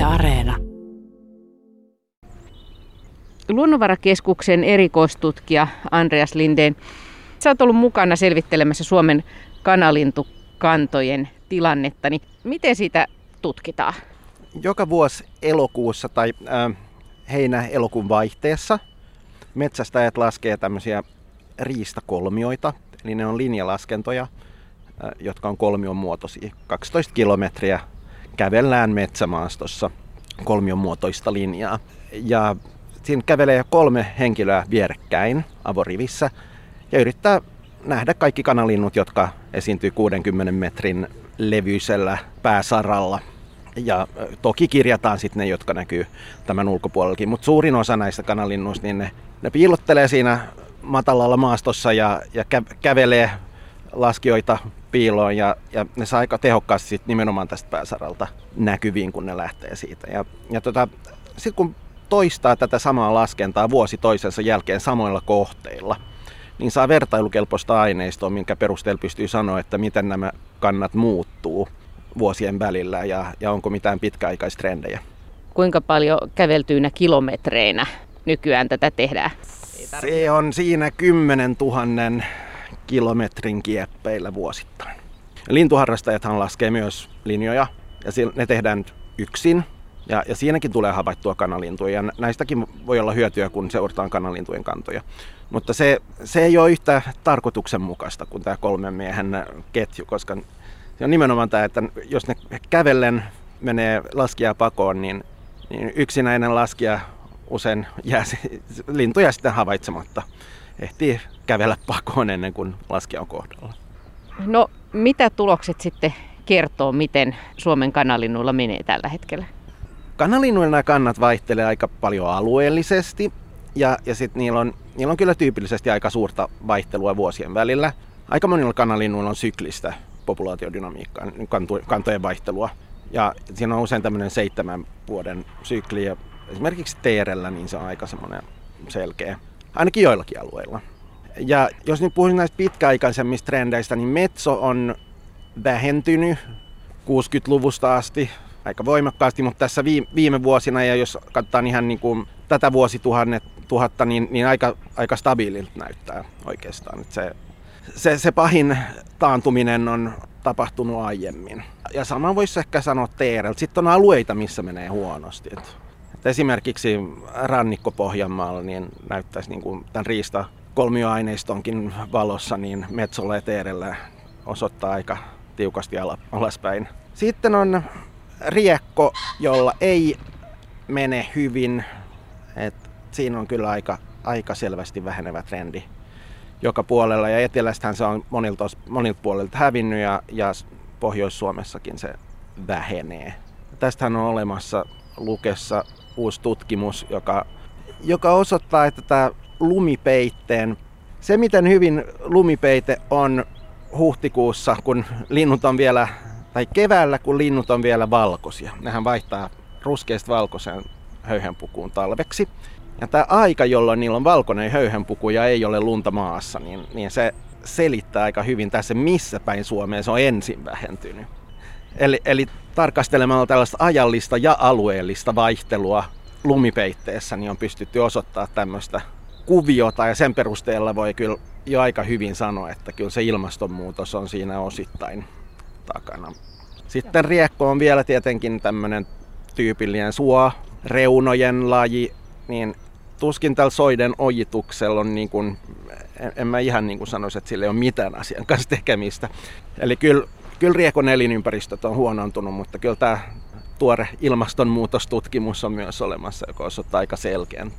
Yle Areena. Luonnonvarakeskuksen erikoistutkija Andreas Lindeen. Sä oot ollut mukana selvittelemässä Suomen kanalintukantojen tilannetta, niin miten sitä tutkitaan? Joka vuosi elokuussa tai äh, heinä-elokuun vaihteessa metsästäjät laskee tämmöisiä riistakolmioita, eli ne on linjalaskentoja, äh, jotka on kolmion muotoisia. 12 kilometriä kävellään metsämaastossa kolmion muotoista linjaa. Ja siinä kävelee kolme henkilöä vierekkäin avorivissä ja yrittää nähdä kaikki kanalinnut, jotka esiintyy 60 metrin levyisellä pääsaralla. Ja toki kirjataan sitten ne, jotka näkyy tämän ulkopuolellakin, mutta suurin osa näistä kanalinnuista, niin ne, ne piilottelee siinä matalalla maastossa ja, ja kä- kävelee laskijoita piiloon ja, ja ne saa aika tehokkaasti sit nimenomaan tästä pääsaralta näkyviin, kun ne lähtee siitä. Ja, ja tota, sitten kun toistaa tätä samaa laskentaa vuosi toisensa jälkeen samoilla kohteilla, niin saa vertailukelpoista aineistoa, minkä perusteella pystyy sanoa, että miten nämä kannat muuttuu vuosien välillä ja, ja onko mitään pitkäaikaistrendejä. Kuinka paljon käveltyinä kilometreinä nykyään tätä tehdään? Se on siinä 10 000 kilometrin kieppeillä vuosittain. Lintuharrastajathan laskee myös linjoja ja ne tehdään yksin ja, ja siinäkin tulee havaittua kanalintuja ja näistäkin voi olla hyötyä, kun seurataan kanalintujen kantoja. Mutta se, se ei ole yhtä tarkoituksenmukaista kuin tämä kolmen miehen ketju, koska se on nimenomaan tämä, että jos ne kävellen menee laskija pakoon, niin, niin yksinäinen laskija usein jää lintuja sitten havaitsematta. Ehtii kävellä pakoon ennen kuin laskija on kohdalla. No mitä tulokset sitten kertoo, miten Suomen kanalinnuilla menee tällä hetkellä? Kanalinnuilla nämä kannat vaihtelee aika paljon alueellisesti ja, ja sitten niillä on, niillä on kyllä tyypillisesti aika suurta vaihtelua vuosien välillä. Aika monilla kanalinnuilla on syklistä populaatiodynamiikkaa, niin kantojen vaihtelua. Ja siinä on usein tämmöinen seitsemän vuoden sykli ja esimerkiksi teerellä niin se on aika semmoinen selkeä, ainakin joillakin alueilla. Ja jos nyt puhuin näistä pitkäaikaisemmista trendeistä, niin metso on vähentynyt 60-luvusta asti aika voimakkaasti, mutta tässä viime vuosina, ja jos katsotaan ihan niin kuin tätä vuosituhatta, niin, niin aika, aika stabiililta näyttää oikeastaan. Se, se, se pahin taantuminen on tapahtunut aiemmin. Ja sama voisi ehkä sanoa Teereltä. Sitten on alueita, missä menee huonosti. Et, et esimerkiksi rannikko Pohjanmaalla niin näyttäisi niin kuin tämän riista kolmioaineistonkin valossa, niin Metsolla ja osoittaa aika tiukasti alaspäin. Sitten on riekko, jolla ei mene hyvin. Et siinä on kyllä aika, aika selvästi vähenevä trendi joka puolella. Ja etelästähän se on monilta, monilta puolilta hävinnyt ja, ja Pohjois-Suomessakin se vähenee. Tästähän on olemassa Lukessa uusi tutkimus, joka, joka osoittaa, että tämä lumipeitteen, se miten hyvin lumipeite on huhtikuussa, kun linnut on vielä, tai keväällä, kun linnut on vielä valkoisia. Nehän vaihtaa ruskeasta valkoiseen höyhenpukuun talveksi. Ja tämä aika, jolloin niillä on valkoinen höyhenpuku ja ei ole lunta maassa, niin, niin se selittää aika hyvin tässä, missä päin Suomeen se on ensin vähentynyt. Eli, eli tarkastelemalla tällaista ajallista ja alueellista vaihtelua lumipeitteessä, niin on pystytty osoittaa tämmöistä kuviota ja sen perusteella voi kyllä jo aika hyvin sanoa, että kyllä se ilmastonmuutos on siinä osittain takana. Sitten riekko on vielä tietenkin tämmöinen tyypillinen suo, reunojen laji, niin tuskin tällä soiden ojituksella on niin kuin, en, en mä ihan niin kuin sanoisi, että sillä ei ole mitään asian kanssa tekemistä. Eli kyllä, kyllä riekon elinympäristöt on huonontunut, mutta kyllä tämä tuore ilmastonmuutostutkimus on myös olemassa, joka osoittaa aika selkeän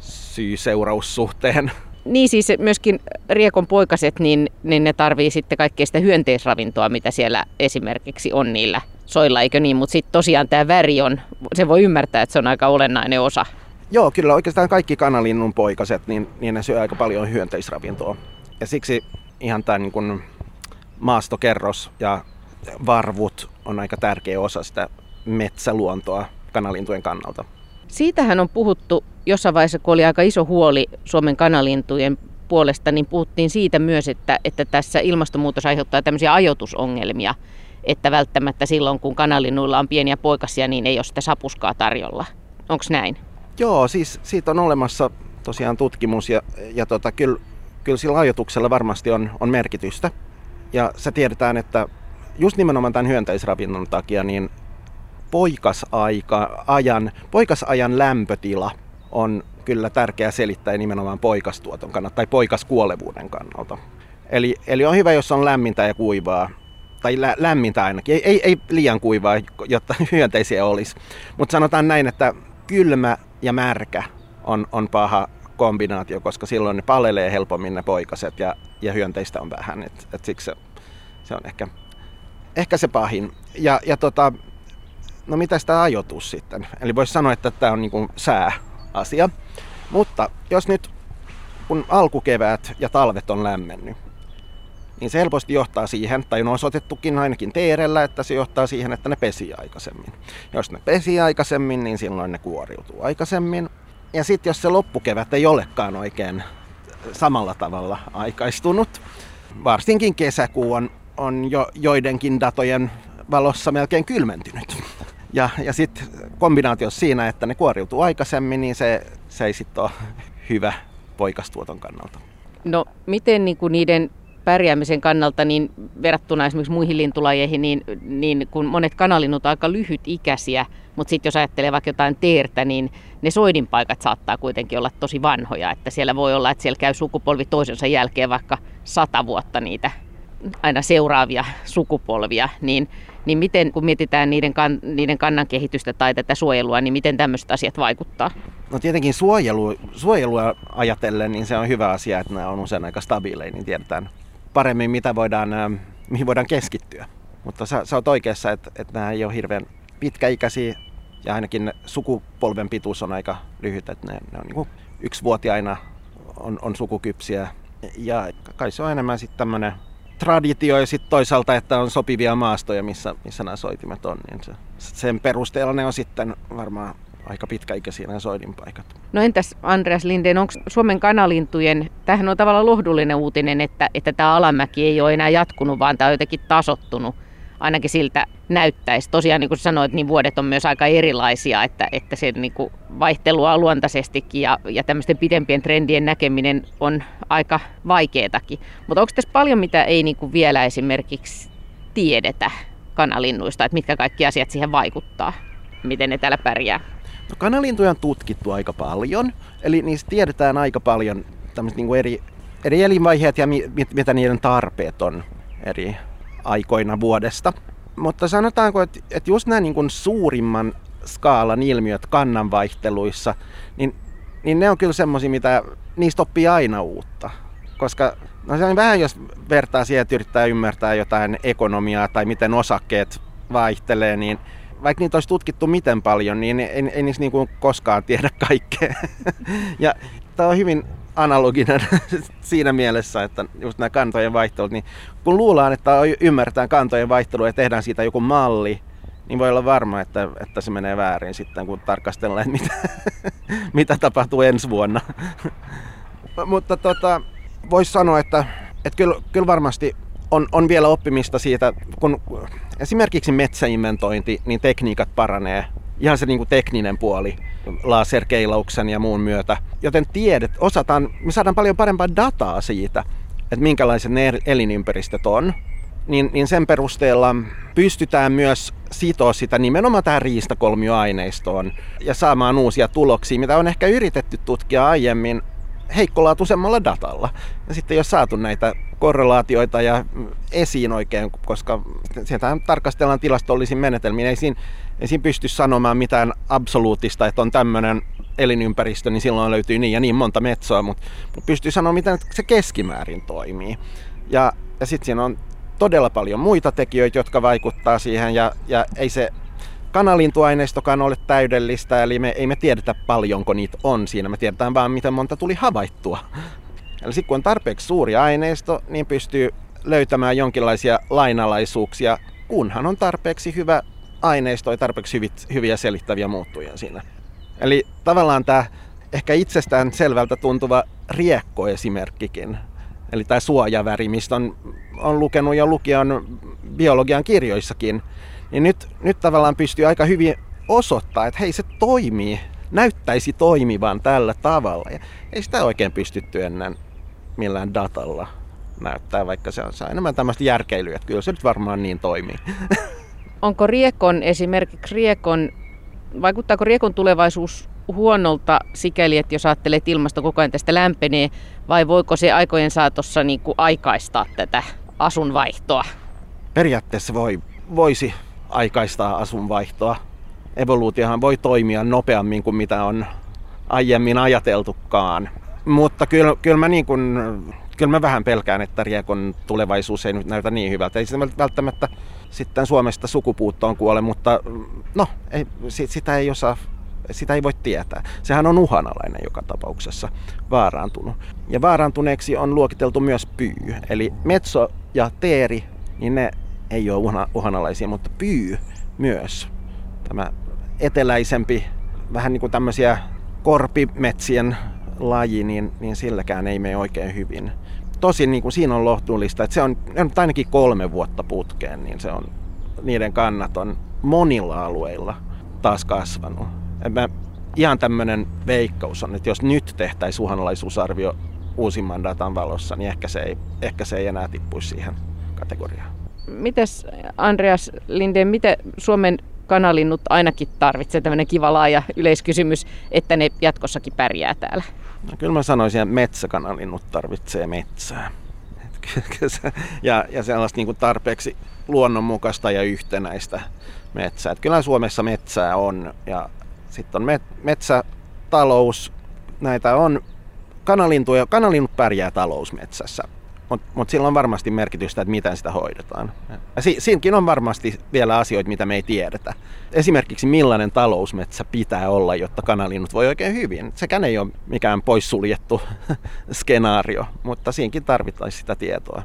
syy-seuraussuhteen. Niin siis myöskin riekon poikaset, niin, niin ne tarvii sitten kaikkea sitä hyönteisravintoa, mitä siellä esimerkiksi on niillä soilla, eikö niin? Mutta sitten tosiaan tämä väri on, se voi ymmärtää, että se on aika olennainen osa. Joo, kyllä oikeastaan kaikki kanalinnun poikaset, niin, niin ne syö aika paljon hyönteisravintoa. Ja siksi ihan tämä niin maastokerros ja varvut on aika tärkeä osa sitä metsäluontoa kanalintujen kannalta. Siitähän on puhuttu jossain vaiheessa, kun oli aika iso huoli Suomen kanalintujen puolesta, niin puhuttiin siitä myös, että, että tässä ilmastonmuutos aiheuttaa tämmöisiä ajoitusongelmia. että välttämättä silloin kun kanalinnuilla on pieniä poikasia, niin ei ole sitä sapuskaa tarjolla. Onko näin? Joo, siis siitä on olemassa tosiaan tutkimus ja, ja tota, kyllä, kyllä sillä ajoituksella varmasti on, on merkitystä. Ja se tiedetään, että just nimenomaan tämän hyönteisravinnon takia niin poikasaika, ajan, poikasajan lämpötila on kyllä tärkeä selittää nimenomaan poikastuoton kannalta tai poikaskuolevuuden kannalta. Eli, eli on hyvä, jos on lämmintä ja kuivaa, tai lä- lämmintä ainakin, ei, ei, ei liian kuivaa, jotta hyönteisiä olisi. Mutta sanotaan näin, että kylmä ja märkä on, on paha kombinaatio, koska silloin ne palelee helpommin ne poikaset ja, ja hyönteistä on vähän. Et, et siksi se, se on ehkä, ehkä se pahin. Ja, ja tota, no mitä sitä ajoitus sitten? Eli voisi sanoa, että tämä on niin sääasia. Mutta jos nyt kun alkukevät ja talvet on lämmennyt, niin se helposti johtaa siihen, tai on osoitettukin ainakin teerellä, että se johtaa siihen, että ne pesi aikaisemmin. Jos ne pesi aikaisemmin, niin silloin ne kuoriutuu aikaisemmin. Ja sitten jos se loppukevät ei olekaan oikein samalla tavalla aikaistunut, varsinkin kesäkuu on, on jo joidenkin datojen valossa melkein kylmentynyt. Ja, ja sitten kombinaatio siinä, että ne kuoriutuu aikaisemmin, niin se, se ei sitten ole hyvä poikastuoton kannalta. No miten niin kuin niiden pärjäämisen kannalta niin verrattuna esimerkiksi muihin lintulajeihin, niin, niin kun monet kanalinnut ovat aika lyhytikäisiä, mutta sitten jos ajattelee vaikka jotain teertä, niin ne soidinpaikat saattaa kuitenkin olla tosi vanhoja. Että siellä voi olla, että siellä käy sukupolvi toisensa jälkeen vaikka sata vuotta niitä aina seuraavia sukupolvia, niin, niin miten, kun mietitään niiden, kan, niiden kannan kehitystä tai tätä suojelua, niin miten tämmöiset asiat vaikuttaa? No tietenkin suojelu, suojelua ajatellen, niin se on hyvä asia, että nämä on usein aika stabiileja, niin tiedetään paremmin, mitä voidaan, mihin voidaan keskittyä. Mutta sä, sä oot oikeassa, että, että nämä ei ole hirveän pitkäikäisiä ja ainakin sukupolven pituus on aika lyhyt, että ne, ne on niin yksivuotiaina on, on sukukypsiä. Ja kai se on enemmän sitten tämmöinen traditio ja sitten toisaalta, että on sopivia maastoja, missä, missä nämä soitimet on, niin se, sen perusteella ne on sitten varmaan aika pitkäikäisiä nämä soidinpaikat. No entäs Andreas Linden, onko Suomen kanalintujen, tähän on tavallaan lohdullinen uutinen, että, että tämä alamäki ei ole enää jatkunut, vaan tämä on jotenkin tasottunut. Ainakin siltä näyttäisi. Tosiaan niin kuin sanoit, niin vuodet on myös aika erilaisia, että, että se niin kuin vaihtelua luontaisestikin ja, ja tämmöisten pidempien trendien näkeminen on aika vaikeatakin. Mutta onko tässä paljon, mitä ei niin kuin vielä esimerkiksi tiedetä kanalinnuista, että mitkä kaikki asiat siihen vaikuttaa, miten ne täällä pärjää? No kanalintuja on tutkittu aika paljon, eli niistä tiedetään aika paljon niin kuin eri, eri elinvaiheet ja mi, mitä niiden tarpeet on eri aikoina vuodesta. Mutta sanotaanko, että, että just nämä niin kuin suurimman skaalan ilmiöt kannanvaihteluissa, niin, niin ne on kyllä semmoisia, mitä niistä oppii aina uutta. Koska no se on vähän, jos vertaa siihen, että yrittää ymmärtää jotain ekonomiaa tai miten osakkeet vaihtelee, niin vaikka niitä olisi tutkittu miten paljon, niin ei, ei niissä niin kuin koskaan tiedä kaikkea. ja tämä on hyvin analoginen siinä mielessä, että just nämä kantojen vaihtelut, niin kun luullaan, että ymmärretään kantojen vaihtelua ja tehdään siitä joku malli, niin voi olla varma, että, että se menee väärin sitten, kun tarkastellaan, mitä, mitä tapahtuu ensi vuonna. Mutta tota, voisi sanoa, että, että kyllä, kyllä varmasti on, on vielä oppimista siitä, kun esimerkiksi metsäinventointi, niin tekniikat paranee. Ihan se niin kuin tekninen puoli laserkeilauksen ja muun myötä. Joten tiedet, osataan, me saadaan paljon parempaa dataa siitä, että minkälaiset ne elinympäristöt on. Niin, niin sen perusteella pystytään myös sitoa sitä nimenomaan tähän riistakolmioaineistoon ja saamaan uusia tuloksia, mitä on ehkä yritetty tutkia aiemmin heikkolaatuisemmalla datalla. Ja sitten jos saatu näitä korrelaatioita ja esiin oikein, koska sieltä tarkastellaan tilastollisin menetelmiin, ei siinä, ei siinä pysty sanomaan mitään absoluuttista, että on tämmöinen elinympäristö, niin silloin löytyy niin ja niin monta metsoa, mutta, mutta pystyy sanomaan, miten se keskimäärin toimii. Ja, ja sitten siinä on todella paljon muita tekijöitä, jotka vaikuttaa siihen, ja, ja ei se kanalintuaineistokaan ole täydellistä, eli me ei me tiedetä paljonko niitä on siinä, me tiedetään vaan miten monta tuli havaittua. Eli sitten kun on tarpeeksi suuri aineisto, niin pystyy löytämään jonkinlaisia lainalaisuuksia, kunhan on tarpeeksi hyvä aineisto ja tarpeeksi hyvit, hyviä selittäviä muuttujia siinä. Eli tavallaan tämä ehkä itsestään selvältä tuntuva riekko-esimerkkikin, eli tämä suojaväri, mistä on, on lukenut jo lukion biologian kirjoissakin, niin nyt, nyt tavallaan pystyy aika hyvin osoittaa, että hei se toimii, näyttäisi toimivan tällä tavalla. Ja ei sitä oikein pystytty ennen millään datalla näyttää, vaikka se on, on enemmän tämmöistä järkeilyä, että kyllä se nyt varmaan niin toimii. Onko Riekon esimerkiksi Riekon, vaikuttaako Riekon tulevaisuus huonolta sikäli, että jos ajattelee, että ilmasto koko ajan tästä lämpenee, vai voiko se aikojen saatossa niin kuin aikaistaa tätä asunvaihtoa? Periaatteessa voi, voisi aikaistaa asunvaihtoa. Evoluutiohan voi toimia nopeammin kuin mitä on aiemmin ajateltukaan. Mutta kyllä, kyllä mä niin kuin kyllä mä vähän pelkään, että Riekon tulevaisuus ei nyt näytä niin hyvältä. Ei välttämättä sitten Suomesta sukupuuttoon kuole, mutta no, ei, sitä ei osaa sitä ei voi tietää. Sehän on uhanalainen joka tapauksessa vaaraantunut. Ja vaaraantuneeksi on luokiteltu myös pyy. Eli metso ja teeri, niin ne ei ole uhanalaisia, mutta pyy myös. Tämä eteläisempi, vähän niin kuin tämmöisiä korpimetsien laji, niin, niin silläkään ei mene oikein hyvin. Tosin niin kuin siinä on lohtullista, että se on, on ainakin kolme vuotta putkeen, niin se on, niiden kannat on monilla alueilla taas kasvanut. Mä, ihan tämmöinen veikkaus on, että jos nyt tehtäisiin uhanalaisuusarvio uusimman datan valossa, niin ehkä se ei, ehkä se ei enää tippuisi siihen kategoriaan. Mites Andreas Lindeen, mitä Suomen kanalinnut ainakin tarvitsee, tämmöinen kiva laaja yleiskysymys, että ne jatkossakin pärjää täällä? No, kyllä mä sanoisin, että metsäkanalinnut tarvitsee metsää. ja, ja sellaista niin kuin tarpeeksi luonnonmukaista ja yhtenäistä metsää. Että kyllä Suomessa metsää on ja sitten on metsätalous, näitä on kanalintuja, kanalinnut pärjää talousmetsässä. Mutta mut sillä on varmasti merkitystä, että miten sitä hoidetaan. Ja si- siinäkin on varmasti vielä asioita, mitä me ei tiedetä. Esimerkiksi millainen talousmetsä pitää olla, jotta kanalinnut voi oikein hyvin. Sekään ei ole mikään poissuljettu skenaario, mutta siinäkin tarvittaisiin sitä tietoa.